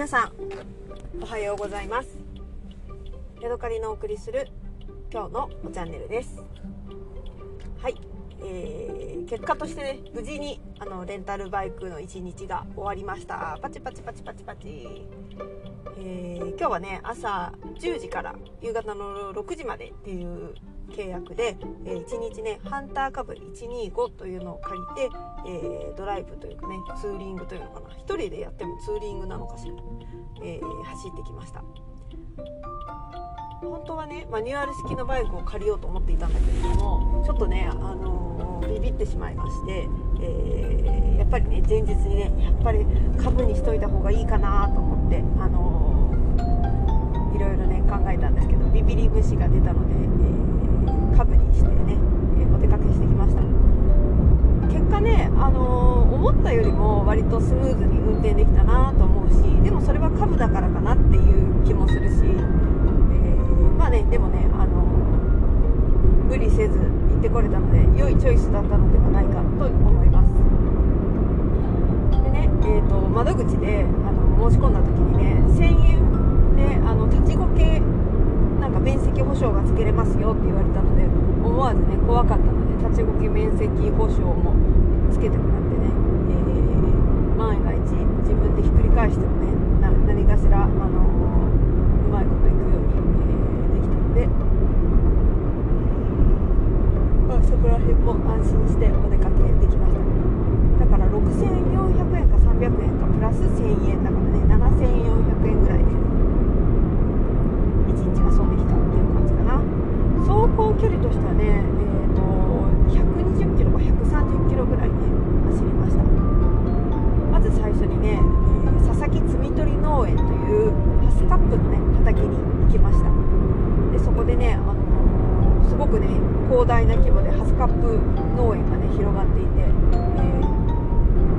皆さんおはようございます。ヤドカリのお送りする今日のチャンネルです。はい、えー、結果としてね無事にあのレンタルバイクの一日が終わりました。パチパチパチパチパチ。えー、今日はね朝10時から夕方の6時までっていう契約で、えー、1日ねハンターカブ125というのを借りて、えー、ドライブというかねツーリングというのかな。1人でやってもツーリングなのかしら、えー、走ってきました。本当はねマニュアル式のバイクを借りようと思っていたんだけれどもちょっとね、あのビビってしまいまして、えやっぱりね前日にねやっぱり株にしといた方がいいかなと思って、あのいろいろね考えたんですけどビビり節が出たので、えカブにしてね、お出かけしてきました。果ね、あのー、思ったよりも割とスムーズに運転できたなと思うしでもそれはカブだからかなっていう気もするし、えー、まあねでもね、あの、無理せず行ってこれたので良いチョイスだったのではないかと思います。でね、えーと、窓口であの申し込んだ時にね1000円であの立ちこけなんか面積保証がつけれますよって言われたので思わずね怖かったので立ち動き面積保証もつけてもらってね、えー、万が一自分でひっくり返してもね何かしら、あのー、うまいこといくように、えー、できたので、まあ、そこら辺も安心してお出かけできました。だから6400円か300円かプラス1000円だからね。7400円ぐらいで行距離としてはね、えー広がっていて、えー、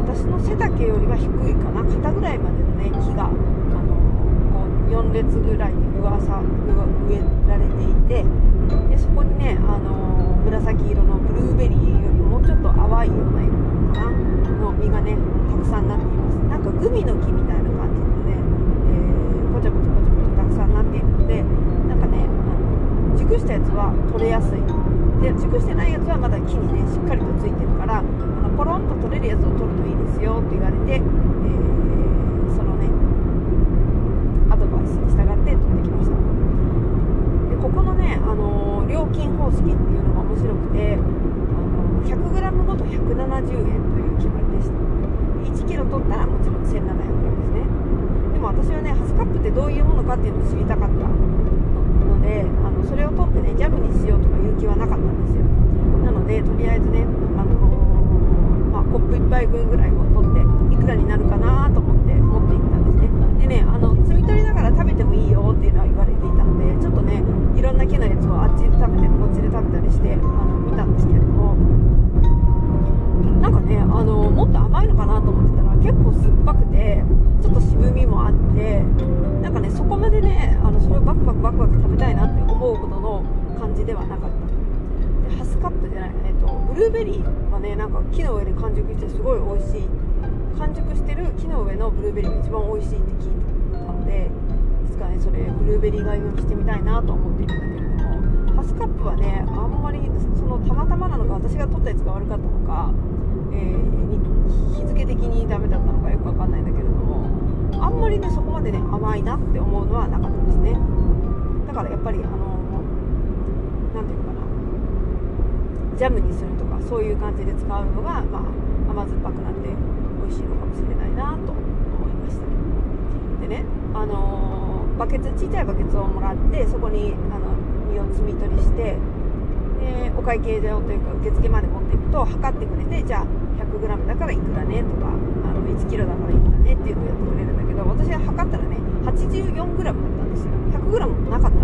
私の背丈よりは低いかな肩ぐらいまでのね木が、あの、こう4列ぐらいに上さ植えられていてでそこにね、あの、紫色のブルーベリーよりもうちょっと淡いような色かなの実がねたくさんなっています。なんかグミの木みたいな感じでね、えー、ポチャポチャポチャポチャたくさんなっているのでなんかねあの熟したやつは取れやすい。で熟してないやつはまだ木にねしっかりとついてるからあのポロンと取れるやつを取るといいですよって言われて、えー、そのねアドバイスに従って取ってきました。でここのね、あの料金方式っていうのが面白くてあの 100g ごと170円という決まりでした。1 k g 取ったらもちろん1700円ですね。でも私はねハスカップってどういうものかっていうのを知りたかったのでそれを取ってねジャムにしようとかいう気はなかったんですよ。なのでとりあえずね、あのまあ、コップ1杯分ぐらいを取っていくらになるかなと思ってなんか木の上で完熟してすごい美味しい完熟してる木の上のブルーベリーが一番美味しいって聞いたのでいつかねそれブルーベリー買いにしてみたいなと思っているんだけれどもハスカップはねあんまりそのたまたまなのか私が取ったやつが悪かったのか、えー、日付的にダメだったのかよくわかんないんだけれどもあんまりねそこまでね甘いなって思うのはなかったですね。だからやっぱりあの何ていうかな。ジャムにするとかそういう感じで使うのが、まあ、甘酸っぱくなって美味しいのかもしれないなと思いました。でねあのー、バケツちっちゃいバケツをもらってそこにあの身を摘み取りしてでお会計所というか受付まで持っていくと測ってくれてじゃあ 100g だからいくらねとかあの 1kg だからいくらねっていうのをやってくれるんだけど私は測ったらね 84g だったんですよ。100g もなかった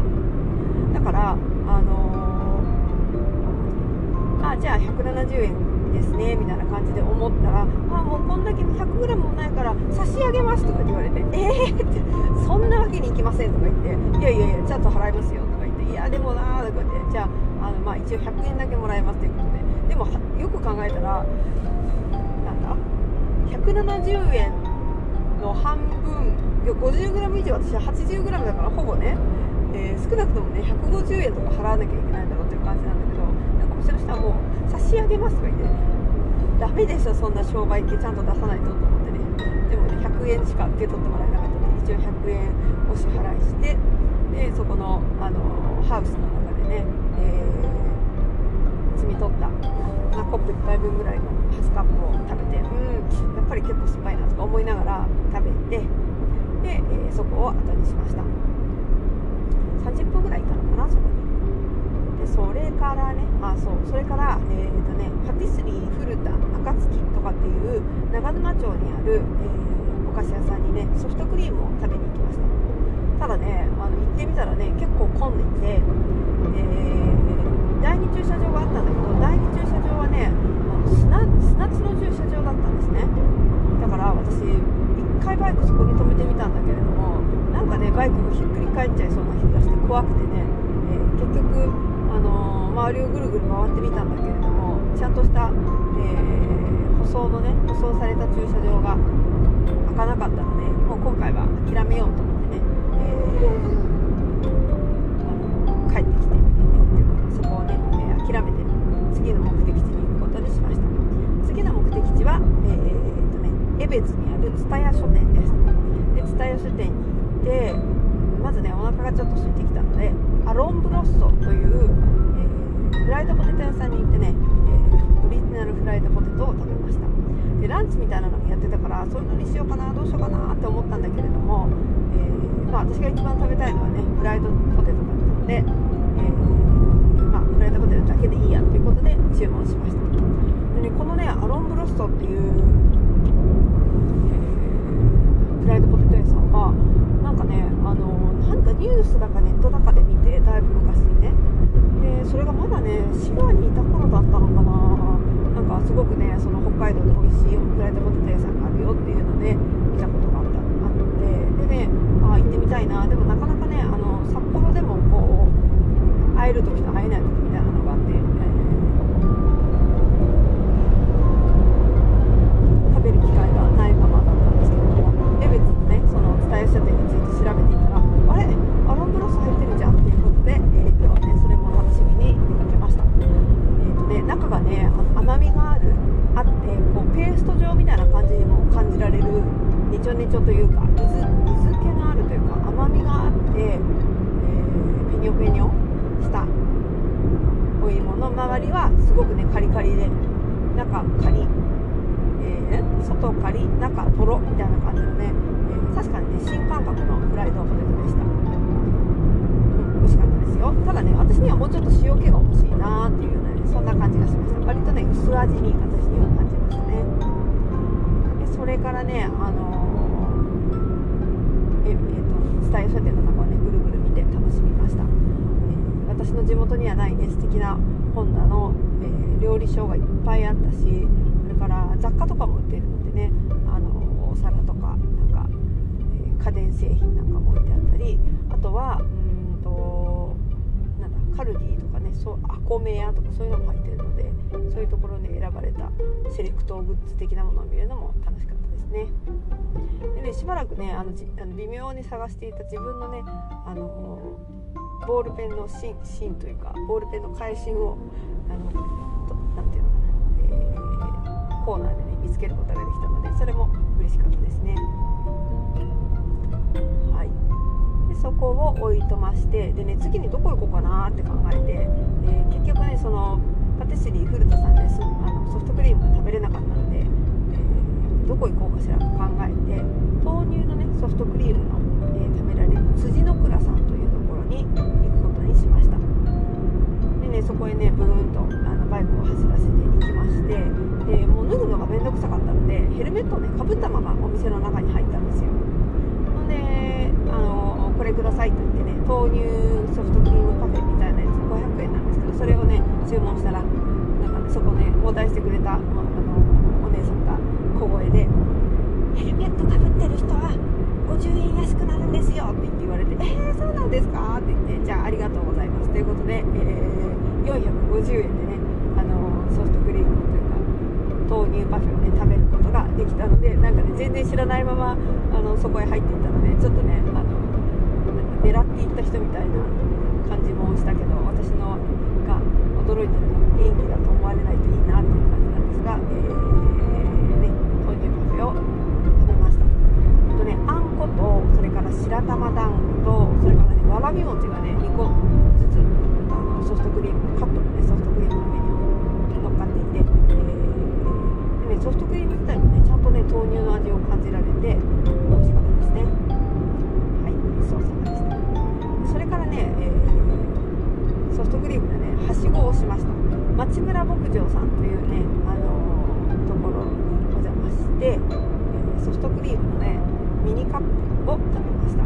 じゃあ170円ですねみたいな感じで思ったら「あもうこんだけ 100g もないから差し上げます」とか言われて「えー!」って「そんなわけにいきません」とか言って「いやいやいやちゃんと払いますよ」とか言って「いやでもな」とか言ってじゃああの、まあ、一応100円だけもらえますということででもよく考えたらなんだ170円の半分 50g 以上私は 80g だからほぼね、えー、少なくともね150円とか払わなきゃいけないんだろうっていう感じなんだけどなんかお店の人はもう差し上げますとか言ってダメでしょそんな商売系ちゃんと出さないとと思ってね。でもね100円しか受け取ってもらえなかったので一応100円お支払いしてでそこのあのハウスの中でね、えー、摘み取った。コップ1杯分ぐらいのハスカップを食べてうんやっぱり結構酸っぱいなとか思いながら食べてで、えー、そこを後にしました。30分ぐらいいたのかなそこに。それからねあそうそれからえっ、とねパティスリー古田暁とかっていう長沼町にある、えー、お菓子屋さんにねソフトクリームを食べに行きました。ただねあの行ってみたらね結構混んでて、えー、第2駐車場があったんだけど第2駐車場はね砂砂地の駐車場だったんですね。だから私1回バイクそこに止めてみたんだけれどもなんかねバイクがひっくり返っちゃいそうな気がして怖くてね、えー、結局、周りをぐるぐる回ってみたんだけれどもちゃんとした、えー、舗装のね舗装された駐車場が開かなかったのでもう今回は諦めようと思ってね、えー、帰ってきて、えー、そこをね、え諦めて次の目的地に行くことにしました。次の目的地は、えーとね、江別にある蔦屋書店です。で蔦屋書店に行ってまずねお腹がちょっと空いてきたのでアロンブロッソという、フライドポテト屋さんに行ってね、えー、オリジナルフライドポテトを食べました。でランチみたいなのもやってたからそういうのにしようかなどうしようかなって思ったんだけれども、えー、まあ、私が一番食べたいのはねフライドポテトだったので、えまあ、フライドポテトだけでいいやということで注文しました。で、ね、このねアロンブロッソっていう、フライドポテト屋さんはなんかねあのなんかニュースだかネットだかで見てだいぶ昔にねでそれがまだね滋賀にいた頃だったのかな。なんかすごくねその北海道で美味しいフライドポテト屋さんがあるよってはすごくねカリカリで中カリ、えー、外カリ中とろみたいな感じのね、えー、確かにね新感覚のフライドポテトでした、うん、美味しかったですよ。ただね私にはもうちょっと塩気が欲しいなっていうねそんな感じがしました。割とね薄味に私には感じましたね。でそれからねあのー、ええー、と伝え書店の中をねぐるぐる見て楽しみました、えー、私の地元にはないね素敵な本棚の、えー、料理書がいっぱいあったしそれから雑貨とかも売ってるのでねあのお皿とかなんか、え家電製品なんかも置いてあったりあとはうんとなんだカルディとかねそうアコメ屋とかそういうのも入ってるのでそういうところで選ばれたセレクトグッズ的なものを見るのも楽しかったですね。でねしばらくねあのあの微妙に探していた自分のねあのボールペンの芯芯というかボールペンの返しをあのなんていうのかな、えー、コーナーでね見つけることができたのでそれも嬉しかったですね。はい。でそこを置いとましてでね次にどこ行こうかなって考えて、えー、結局ねそのパティスリー古田さんですあのソフトクリームが食べれなかったので、えー、どこ行こうかしらと考えて豆乳のねソフトクリームの、えー、食べられる辻の倉さんというに行くことにしました。でねそこへねブーンとあのバイクを走らせて行きましてでもう脱ぐのが面倒くさかったのでヘルメットをねかぶったままお店の中に入ったんですよ。ほんであのこれくださいと言ってね豆乳ソフトクリームパフェみたいなやつ500円なんですけどそれをね注文したらなんか、ね、そこね応対してくれた、あのお姉さんが小声で「ヘルメットかぶってる人は50円安くなるんですよ」って言って言われて「えー、そうなんですか?」って言って「じゃあありがとうございます」ということで、えー、450円でねあのソフトクリームというか豆乳パフェをね食べることができたのでなんかね全然知らないままあのそこへ入っていったのでちょっとねあの狙っていった人みたいな感じもしたけど私のが驚いてるのが元気だと思われないといいなっていう感じなんですが、えーね、豆乳パフェを食べましたとねあんことそれから白玉団子とそれからねわらび餅がね2個ずつあのソフトクリームカップのねソフトクリームの上に乗っかっていて、えーでね、ソフトクリーム自体もねちゃんとね豆乳の味を感じられて美味しかったですね。はいごちそうさまでした。それからね、えーソフトクリームでねはしごをしました。町村牧場さんというね、あのーところにお邪魔して、ソフトクリームのねミニカップを食べました。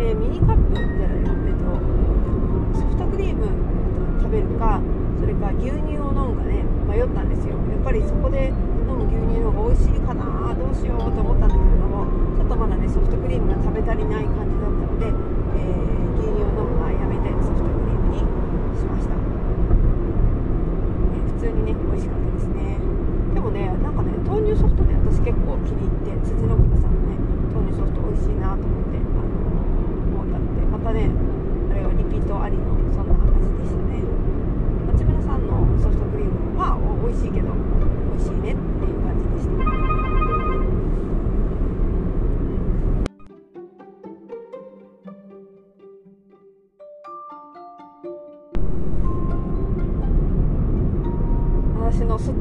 でミニカップじゃないよ、えっと、ソフトクリーム食べるかそれか牛乳を飲むかね迷ったんですよ。やっぱりそこで飲む牛乳の方が美味しいかなどうしようと思ったんだけれどもちょっとまだねソフトクリームが食べ足りない感じだったので、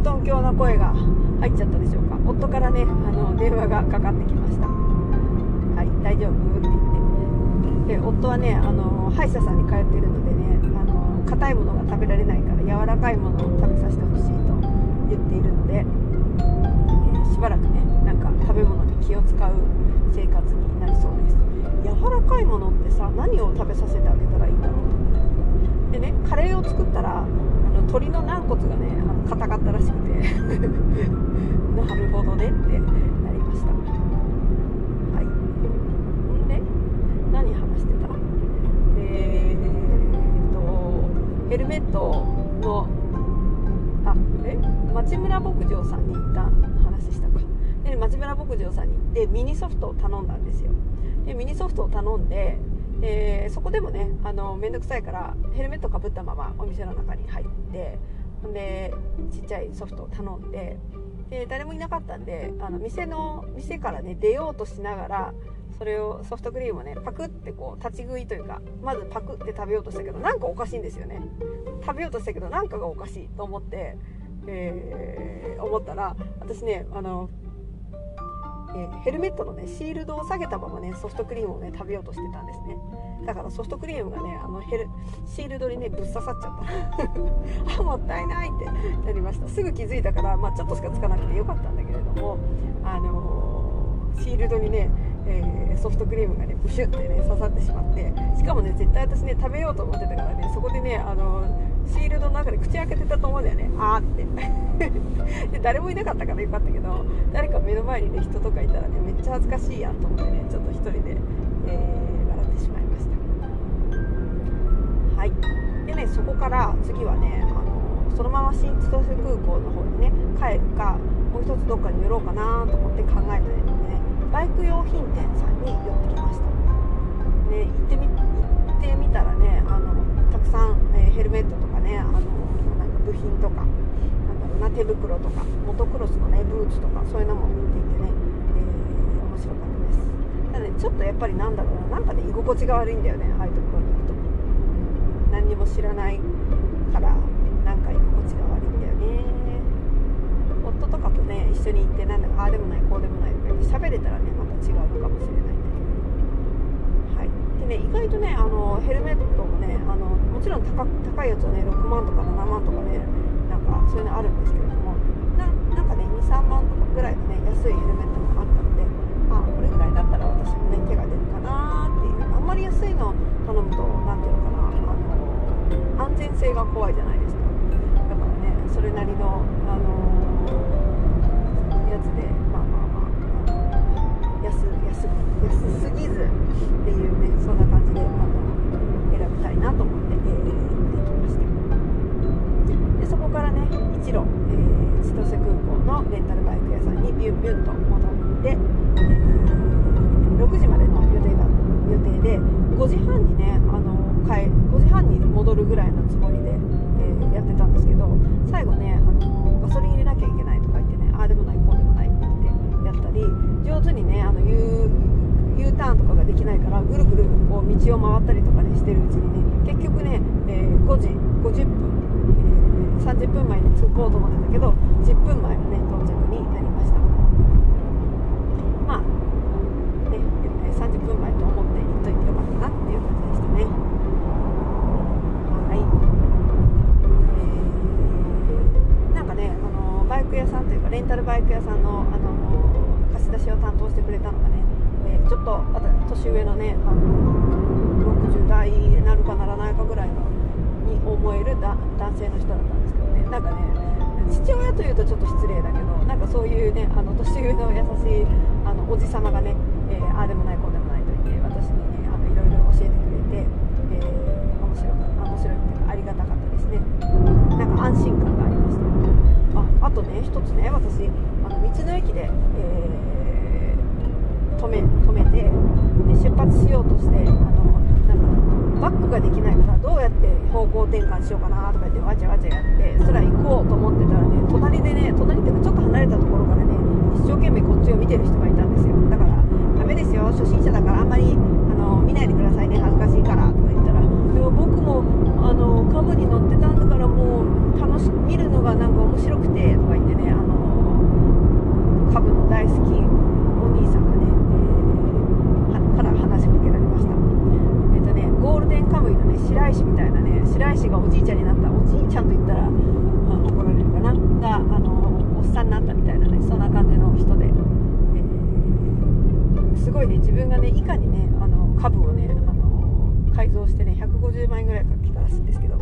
私のすっとんきょうな声が入っちゃったでしょうか。夫からねあの電話がかかってきました。はい大丈夫？って。言ってで夫はねあの歯医者さんに通ってるのでねあの硬いものが食べられないから柔らかいものを食べさせてほしいと言っているので、えーしばらくねなんか食べ物に気を使う生活になりそうです。柔らかいものってさ何を食べさせてあげたらいいんだろう？でねカレーを作ったらあの鶏の軟骨がね硬かったらしくて。なるほどねってなりました。はい。んで何話してた？えー、っとヘルメットのあえ？町村牧場さんに行った話したか。で町村牧場さんに行ってミニソフトを頼んだんですよ。でミニソフトを頼んででそこでもねあの面倒くさいからヘルメットかぶったままお店の中に入ってほんでちっちゃいソフトを頼んでで誰もいなかったんであの店の店からね出ようとしながらそれをソフトクリームをねパクってこう立ち食いというかまずパクって食べようとしたけどなんかおかしいんですよね。食べようとしたけどなんかがおかしいと思って、えー思ったら私ねあの、えヘルメットのねシールドを下げたままねソフトクリームをね食べようとしてたんですね。だからソフトクリームがねあのヘルシールドにねぶっ刺さっちゃった。あもったいないってなりました。すぐ気づいたから、まあ、ちょっとしかつかなくてよかったんだけれどもあのーシールドにねえーソフトクリームがねブシュってね刺さってしまってしかもね絶対私ね食べようと思ってたからねそこでねあのシールドの中で口開けてたと思うんだよね。あーって。で誰もいなかったからよかったけど。誰か目の前にね人とかいたらねめっちゃ恥ずかしいやんと思ってねちょっと一人で、えー笑ってしまいました。はい。でねそこから次はねあのそのまま新千歳空港の方にね帰るかもう一つどっかに寄ろうかなと思って考えたのでね。バイク用品店さんに寄ってきました。ね行ってみ行ってみたらねあのたくさん、えーヘルメットとかねあのなんか部品とかなんだろうな手袋とかモトクロスのねブーツとかそういうのも売っていてね、えー面白かったです。ただねちょっとやっぱりなんだろうななんかね居心地が悪いんだよねああいうところに行くと。何にも知らないからなんか居心地が悪いんだよね。夫とかとね一緒に行ってなんだかああでもないこうでもないとか言って喋れたらねまた違うのかもしれないんだけど。はい。でね意外とねあのヘルメットもねあのもちろん高いやつはね6万とか7万とかねなんかそういうのあるんですけど3万とかぐらいのね安いヘルメットもあったのでまあこれぐらいだったら私もね手が出る半にねあの帰5時半に戻るぐらいのつもりで、えー、やってたんですけど最後ねあのガソリン入れなきゃいけないとか言ってねああでもないこうでもないって言ってやったり上手にねあの U, U ターンとかができないからぐるぐるこう道を回ったりとかねしてるうちにね結局ね、えー、5時50分、えー、30分前に着こうと思ってたけど10分前のね到着になりましたまあね30分前と思って行っといてよかったなっていう感じでしたねはいえー、なんかねあのバイク屋さんというかレンタルバイク屋さんのあの貸し出しを担当してくれたのがね、えー、ちょっと年上のねあの60代なるかならないかぐらいのに思える男性の人だったんですけどね。なんかね父親というとちょっと失礼だけどなんかそういうねあの年上の優しいあのおじ様がね、えー、ああでもないこうでもないと言って私にねあのいろいろ教えてくれて、えー、面白かった面白いっていうかありがたかったですね。なんか安心感。あとね一つね私あの道の駅で、えー、止め止めてで出発しようとしてあのなんかバックができないからどうやって方向転換しようかなとか言ってわちゃわちゃやってそら行こうと思ってたらね隣でね隣っていうかちょっと離れたところからね一生懸命こっちを見てる人がいたんですよ。だからダメですよ初心者だからあんまりあの見ないでくださいね恥ずかしいからとか言ったら。でも僕もあの株に乗ってたんだからもうし見るのがなんか面白くてとか言ってねあの株の大好きお兄さんがね、えー、から話しかけられました。えっとねゴールデンカムイのね白石みたいなね白石がおじいちゃんになったおじいちゃんと言ったら、まあ、怒られるかな？があのおっさんになったみたいなねそんな感じの人で、えー、すごいね自分がねいかにねあの株をねあの改造してね150万円ぐらいかけたらしいんですけど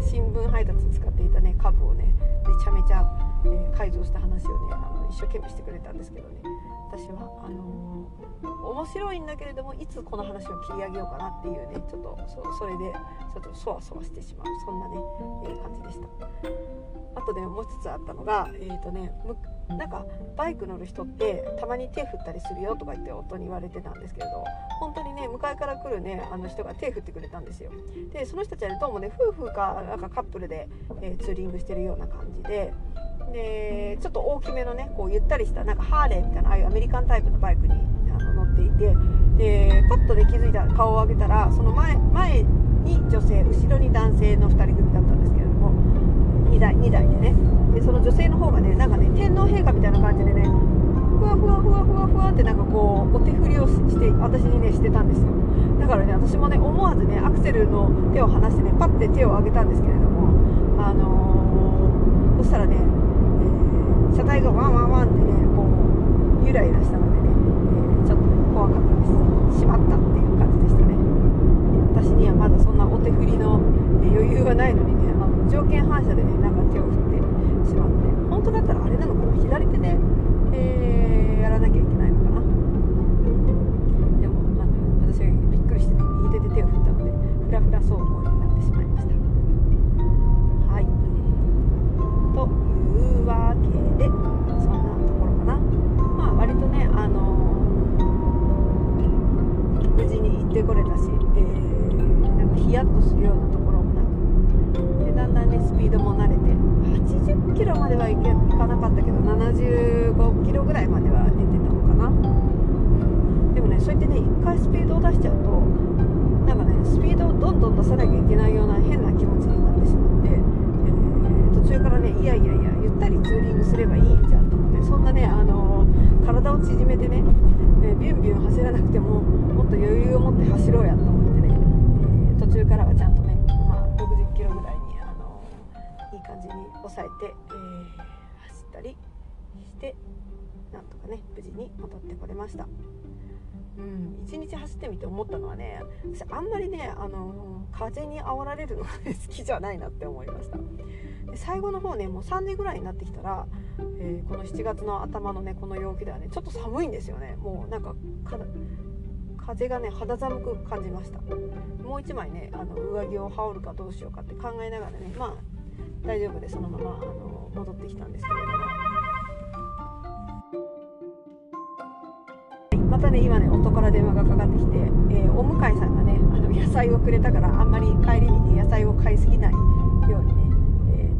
新聞配達使っていたね株をねめちゃめちゃ、えー、改造した話をねあの一生懸命してくれたんですけどね。私はあのー、面白いんだけれどもいつこの話を切り上げようかなっていうねちょっとそれでちょっとそわそわしてしまう。そんなね、えー、感じでした。あとねもう一つあったのがえっ、ー、とねなんかバイク乗る人ってたまに手振ったりするよとか言って夫に言われてたんですけれど本当にね向かいから来るねあの人が手振ってくれたんですよ。でその人たちはねどうもね夫婦かなんかカップルで、えツーリングしてるような感じででちょっと大きめのねこうゆったりしたなんかハーレーみたいなああいうアメリカンタイプのバイクにあの乗っていてでパッとで気づいた顔を上げたらその前前に女性後ろに男性の2人組だったんですけれども2台 ,2 台でね。でその女性の方がねなんかね天皇陛下みたいな感じでねふわふわふわふわふわってなんかこうお手振りをして私にねしてたんですよ。だからね私もね思わずねアクセルの手を離してねパッて手を上げたんですけれどもあのー、そしたらね車体がワンワンワンってねこうゆらゆらしたのでね、えー、ちょっと怖かったです。しまったっていう感じでしたね。私にはまだそんなお手振りの余裕がないのにねあの条件反射でねなんか手を振ってしまって本当だったらあれなのかな左手で、えー、やらなきゃいけないのかな。でもまあ私がびっくりしてね右手で手を振ったのでフラフラ走行になってしまいすればいいじゃんと思ってそんなね、あの、体を縮めてね、えー、ビュンビュン走らなくてももっと余裕を持って走ろうやと思ってね、え途中からはちゃんとね、まあ、60キロぐらいに、あのいい感じに抑えて、え走ったりしてなんとかね無事に戻ってこれました。うん、1日走ってみて思ったのはね私あんまりね、あの風に煽られるのが、好きじゃないなって思いましたで最後の方ねもう3時ぐらいになってきたら、えー、この7月の頭のねこの陽気ではねちょっと寒いんですよね。もうなんか風がね肌寒く感じました。もう1枚ねあの上着を羽織るかどうしようかって考えながらねまあ大丈夫でそのままあの戻ってきたんですけれど。もまたね今ね夫から電話がかかってきて、えー、お向かいさんがねあの野菜をくれたからあんまり帰りにね野菜を買いすぎないようにね、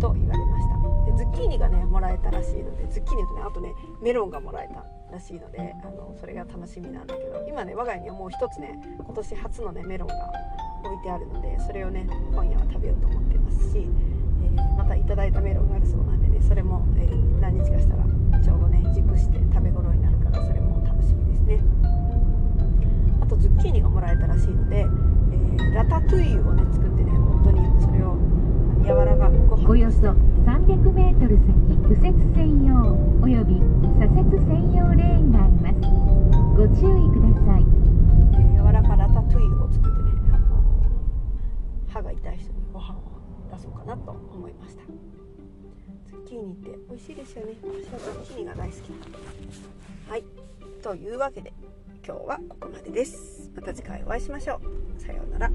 と言われました。でズッキーニがねもらえたらしいのでズッキーニとねあとねメロンがもらえたらしいのであのそれが楽しみなんだけど今ね我が家にはもう一つね今年初のねメロンが置いてあるのでそれをね今夜は食べようと思ってますし、えー、またいただいたメロンがあるそうなんでねそれも、えー、何日かしたらちょうどね熟して食べ頃になるからそれも楽しみですね。あとズッキーニがもらえたらしいので、えー、ラタトゥイユをね作っておよそ 300m 先右折専用および左折専用レーンがあります。ご注意ください、えー、柔らかラタトゥイユを作ってねあの歯が痛い人にご飯を出そうかなと思いました。ズッキーニって美味しいですよね。私はズッキーニが大好き。はい。というわけで今日はここまでです。また次回お会いしましょう。さようなら